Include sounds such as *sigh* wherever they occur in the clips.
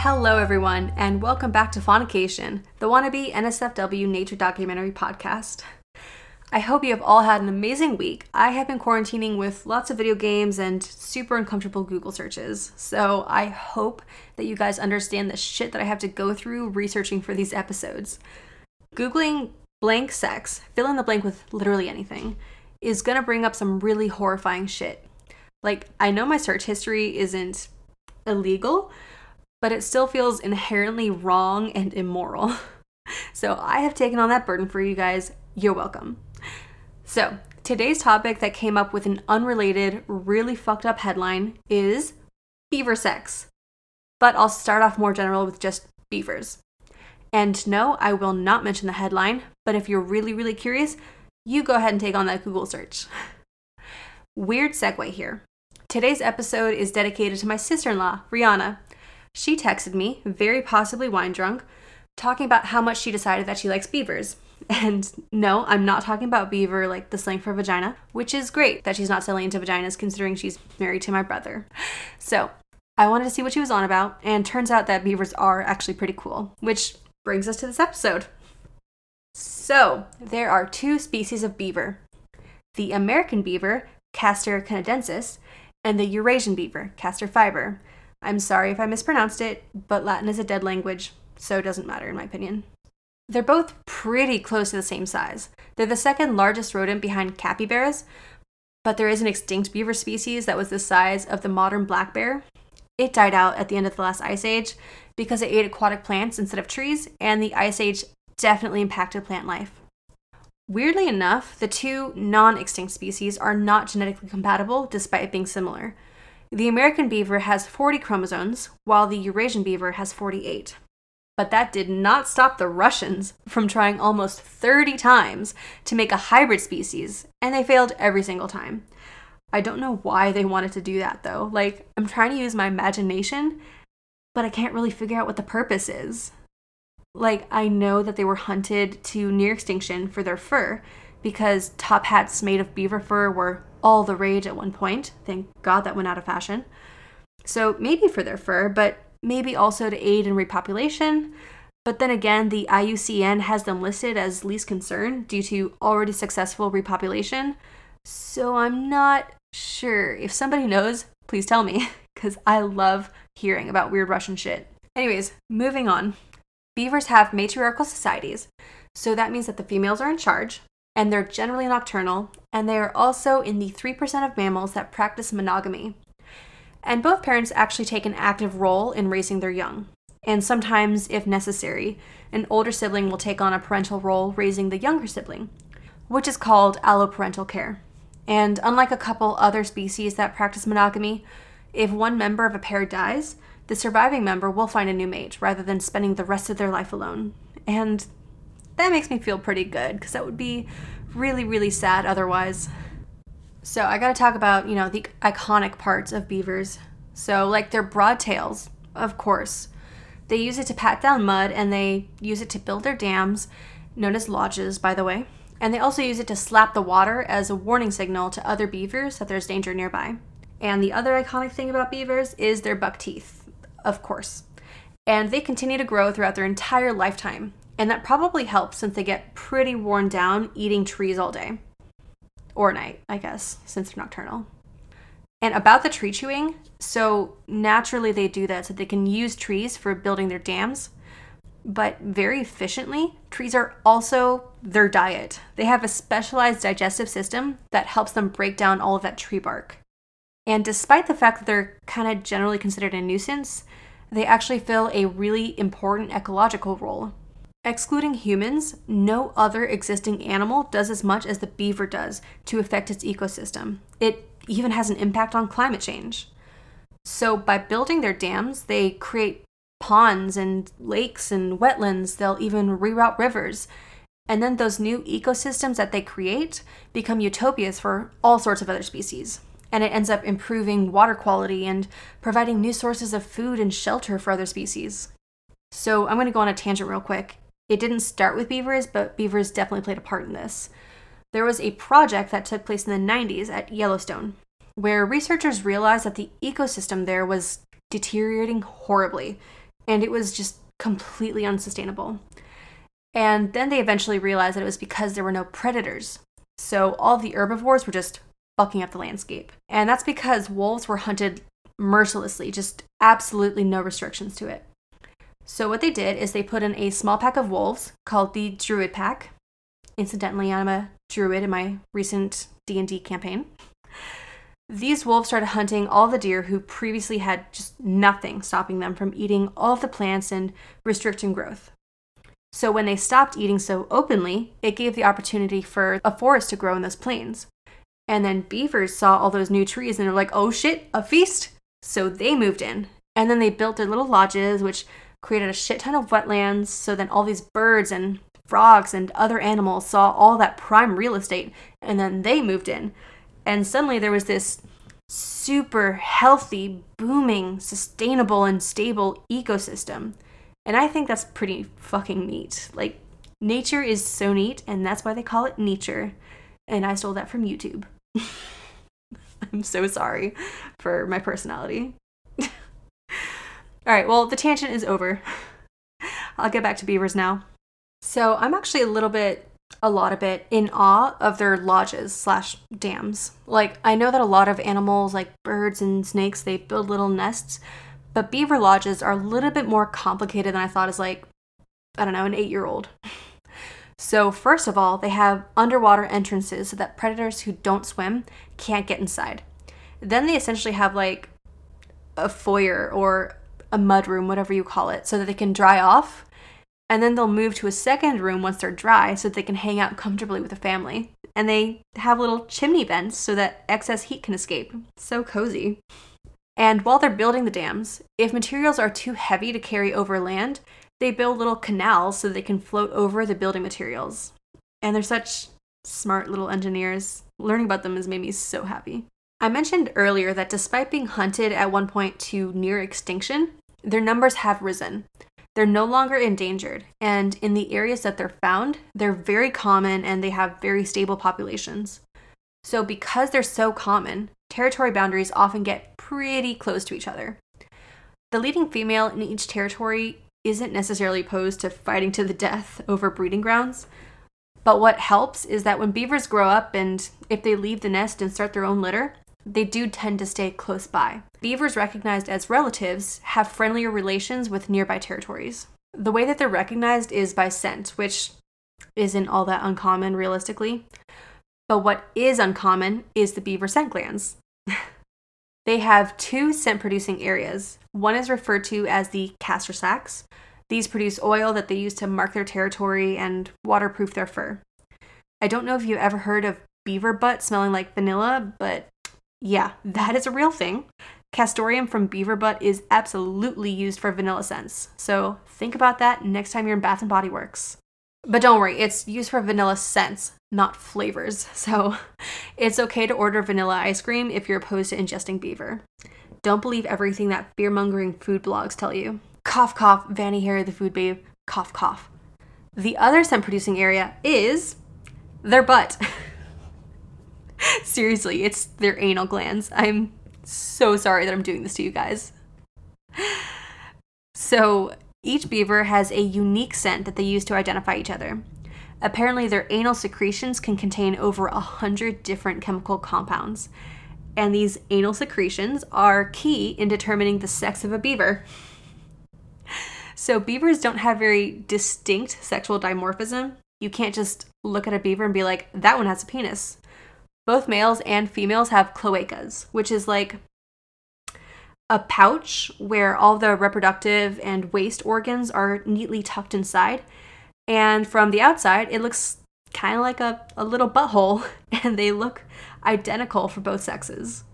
Hello, everyone, and welcome back to Faunication, the wannabe NSFW nature documentary podcast. I hope you have all had an amazing week. I have been quarantining with lots of video games and super uncomfortable Google searches, so I hope that you guys understand the shit that I have to go through researching for these episodes. Googling blank sex, fill in the blank with literally anything, is gonna bring up some really horrifying shit. Like, I know my search history isn't illegal, but it still feels inherently wrong and immoral. *laughs* So I have taken on that burden for you guys. You're welcome. So, today's topic that came up with an unrelated, really fucked up headline is beaver sex. But I'll start off more general with just beavers. And no, I will not mention the headline, but if you're really, really curious, you go ahead and take on that Google search. Weird segue here. Today's episode is dedicated to my sister in law, Rihanna, she texted me, very possibly wine drunk, talking about how much she decided that she likes beavers. And no, I'm not talking about beaver like the slang for vagina, which is great that she's not selling into vaginas considering she's married to my brother. So I wanted to see what she was on about, and turns out that beavers are actually pretty cool, which brings us to this episode. So, there are two species of beaver the American beaver, Castor canadensis, and the Eurasian beaver, Castor fiber. I'm sorry if I mispronounced it, but Latin is a dead language, so it doesn't matter in my opinion. They're both pretty close to the same size. They're the second largest rodent behind capybaras, but there is an extinct beaver species that was the size of the modern black bear. It died out at the end of the last ice age because it ate aquatic plants instead of trees, and the ice age definitely impacted plant life. Weirdly enough, the two non extinct species are not genetically compatible despite being similar. The American beaver has 40 chromosomes, while the Eurasian beaver has 48. But that did not stop the Russians from trying almost 30 times to make a hybrid species, and they failed every single time. I don't know why they wanted to do that though. Like, I'm trying to use my imagination, but I can't really figure out what the purpose is. Like, I know that they were hunted to near extinction for their fur because top hats made of beaver fur were all the rage at one point. Thank God that went out of fashion. So maybe for their fur, but maybe also to aid in repopulation. But then again, the IUCN has them listed as least concern due to already successful repopulation. So I'm not sure. If somebody knows, please tell me, *laughs* because I love hearing about weird Russian shit. Anyways, moving on. Beavers have matriarchal societies, so that means that the females are in charge, and they're generally nocturnal, and they are also in the 3% of mammals that practice monogamy. And both parents actually take an active role in raising their young. And sometimes, if necessary, an older sibling will take on a parental role raising the younger sibling, which is called alloparental care. And unlike a couple other species that practice monogamy, if one member of a pair dies, the surviving member will find a new mate rather than spending the rest of their life alone. And that makes me feel pretty good because that would be really, really sad otherwise. So I gotta talk about, you know, the iconic parts of beavers. So, like their broad tails, of course. They use it to pat down mud and they use it to build their dams, known as lodges, by the way. And they also use it to slap the water as a warning signal to other beavers that there's danger nearby. And the other iconic thing about beavers is their buck teeth, of course. And they continue to grow throughout their entire lifetime. And that probably helps since they get pretty worn down eating trees all day. Or night, I guess, since they're nocturnal. And about the tree chewing, so naturally they do that so they can use trees for building their dams. But very efficiently, trees are also their diet. They have a specialized digestive system that helps them break down all of that tree bark. And despite the fact that they're kind of generally considered a nuisance, they actually fill a really important ecological role. Excluding humans, no other existing animal does as much as the beaver does to affect its ecosystem. It even has an impact on climate change. So, by building their dams, they create ponds and lakes and wetlands. They'll even reroute rivers. And then those new ecosystems that they create become utopias for all sorts of other species. And it ends up improving water quality and providing new sources of food and shelter for other species. So, I'm going to go on a tangent real quick. It didn't start with beavers, but beavers definitely played a part in this. there was a project that took place in the 90s at Yellowstone where researchers realized that the ecosystem there was deteriorating horribly and it was just completely unsustainable. And then they eventually realized that it was because there were no predators. So all the herbivores were just fucking up the landscape. And that's because wolves were hunted mercilessly, just absolutely no restrictions to it. So what they did is they put in a small pack of wolves called the Druid Pack. Incidentally, I'm a druid in my recent D&D campaign. These wolves started hunting all the deer who previously had just nothing stopping them from eating all the plants and restricting growth. So when they stopped eating so openly, it gave the opportunity for a forest to grow in those plains. And then beavers saw all those new trees and they're like, oh shit, a feast! So they moved in. And then they built their little lodges, which created a shit ton of wetlands. So then all these birds and frogs and other animals saw all that prime real estate and then they moved in. And suddenly there was this super healthy, booming, sustainable, and stable ecosystem. And I think that's pretty fucking neat. Like, nature is so neat, and that's why they call it nature. And I stole that from YouTube. *laughs* I'm so sorry for my personality. *laughs* All right, well, the tangent is over. *laughs* I'll get back to beavers now. So, I'm actually a little bit a lot of bit, in awe of their lodges slash dams. Like I know that a lot of animals like birds and snakes they build little nests, but beaver lodges are a little bit more complicated than I thought as like I don't know, an 8-year-old. So, first of all, they have underwater entrances so that predators who don't swim can't get inside. Then they essentially have like a foyer or a mud room, whatever you call it, so that they can dry off and then they'll move to a second room once they're dry so that they can hang out *laughs* comfortably with the family. And they have little chimney vents so that excess heat can escape. So cozy. And while they're building the dams, if materials are too heavy to carry over land, they build little canals so they can float over the building materials. And they're such smart little engineers. Learning about them has made me so happy. I mentioned earlier that despite being hunted at one point to near extinction, their numbers have risen. They're no longer endangered, and in the areas that they're found, they're very common and they have very stable populations. So, because they're so common, territory boundaries often get pretty close to each other. The leading female in each territory isn't necessarily opposed to fighting to the death over breeding grounds, but what helps is that when beavers grow up and if they leave the nest and start their own litter, they do tend to stay close by. Beavers, recognized as relatives, have friendlier relations with nearby territories. The way that they're recognized is by scent, which isn't all that uncommon realistically. But what is uncommon is the beaver scent glands. They have two scent producing areas. One is referred to as the castor sacs. These produce oil that they use to mark their territory and waterproof their fur. I don't know if you've ever heard of beaver butt smelling like vanilla, but yeah, that is a real thing. Castoreum from beaver butt is absolutely used for vanilla scents. So think about that next time you're in Bath and Body Works. But don't worry, it's used for vanilla scents, not flavors. *laughs* So it's okay to order vanilla ice cream if you're opposed to ingesting beaver. Don't believe everything that fear mongering food blogs tell you. Cough, cough, Vani Hari the food babe, cough, cough. The other scent producing area is their butt. *laughs* Seriously, it's their anal glands. I'm so sorry that I'm doing this to you guys. So, each beaver has a unique scent that they use to identify each other. Apparently, their anal secretions can contain over a hundred different chemical compounds, and these anal secretions are key in determining the sex of a beaver. So, beavers don't have very distinct sexual dimorphism. You can't just look at a beaver and be like, that one has a penis. Both males and females have cloacas, which is like a pouch where all the reproductive and waste organs are neatly tucked inside. And from the outside, it looks kind of like a, a little butthole, *laughs* and they look identical for both sexes.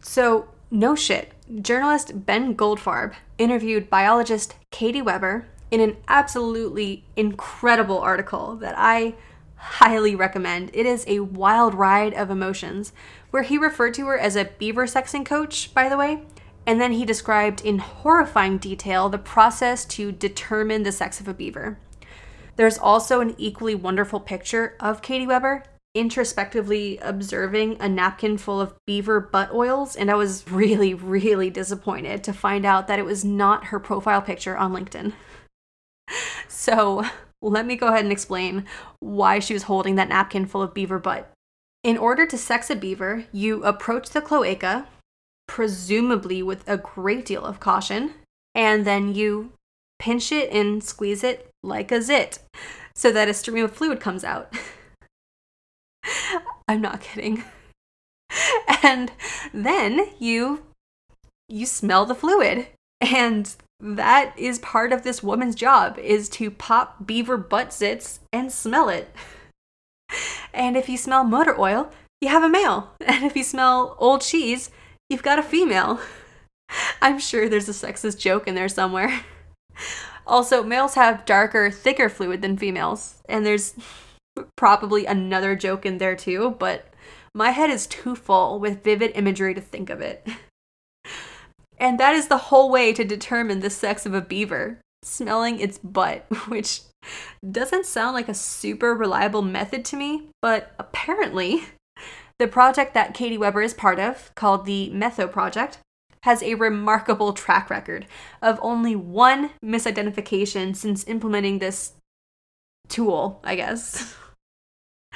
So, no shit, journalist Ben Goldfarb interviewed biologist Katie Weber in an absolutely incredible article that I highly recommend. It is a wild ride of emotions, where he referred to her as a beaver sexing coach, by the way, and then he described in horrifying detail the process to determine the sex of a beaver. There's also an equally wonderful picture of Katie Weber introspectively observing a napkin full of beaver butt oils, and I was really, really disappointed to find out that it was not her profile picture on LinkedIn. *laughs* So, let me go ahead and explain why she was holding that napkin full of beaver butt. In order to sex a beaver, you approach the cloaca, presumably with a great deal of caution, and then you pinch it and squeeze it like a zit so that a stream of fluid comes out. *laughs* I'm not kidding. *laughs* And then you you smell the fluid and that is part of this woman's job is to pop beaver butt zits and smell it. *laughs* And if you smell motor oil, you have a male. And if you smell old cheese, you've got a female. I'm sure there's a sexist joke in there somewhere. Also, males have darker, thicker fluid than females, and there's probably another joke in there too, but my head is too full with vivid imagery to think of it. And that is the whole way to determine the sex of a beaver smelling its butt, *laughs* which doesn't sound like a super reliable method to me, but apparently, the project that Katie Weber is part of, called the Methow Project, has a remarkable *laughs* track record of only one misidentification since implementing this tool, I guess.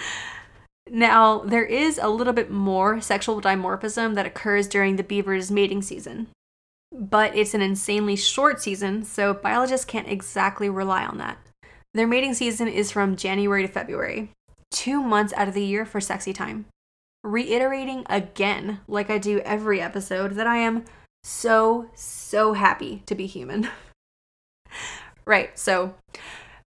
*laughs* now, there is a little bit more sexual dimorphism that occurs during the beaver's mating season but it's an insanely short season, so biologists can't exactly rely on that. Their mating season is from January to February, two months out of the year for sexy time. Reiterating again, like I do every episode, that I am so, so happy to be human. *laughs* right, so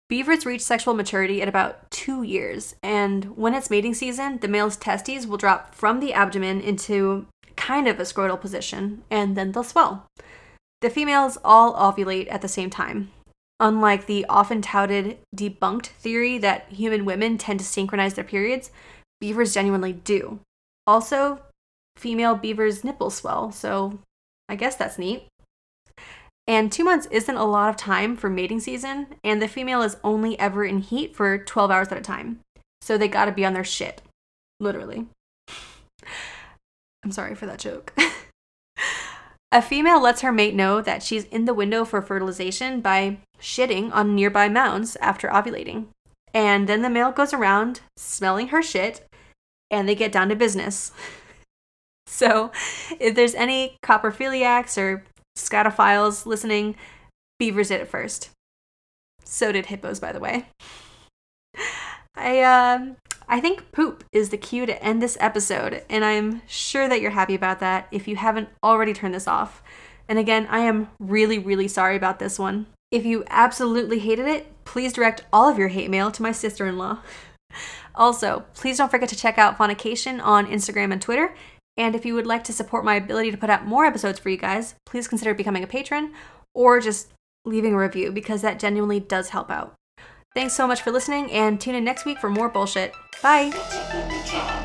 beavers reach sexual maturity at about two years, and when it's mating season, the male's testes will drop from the abdomen into kind of a scrotal position, and then they'll swell. The females all ovulate at the same time. Unlike the often touted debunked theory that human women tend to synchronize their periods, beavers genuinely do. Also, female beavers' nipples swell, so I guess that's neat. And two months isn't a lot of time for mating season, and the female is only ever in heat for 12 hours at a time. So they gotta be on their shit. Literally. I'm sorry for that joke. *laughs* a female lets her mate know that she's in the window for fertilization by shitting on nearby mounds after ovulating. And then the male goes around smelling her shit and they get down to business. *laughs* so, if there's any coprophiliacs or scatophiles listening, beavers did it first. So did hippos, by the way. *laughs* I um I think poop is the cue to end this episode, and I'm sure that you're happy about that if you haven't already turned this off. And again, I am really, really sorry about this one. If you absolutely hated it, please direct all of your hate mail to my sister in law. *laughs* Also, please don't forget to check out Faunication on Instagram and Twitter. And if you would like to support my ability to put out more episodes for you guys, please consider becoming a patron or just leaving a review because that genuinely does help out. Thanks so much for listening and tune in next week for more bullshit. Bye.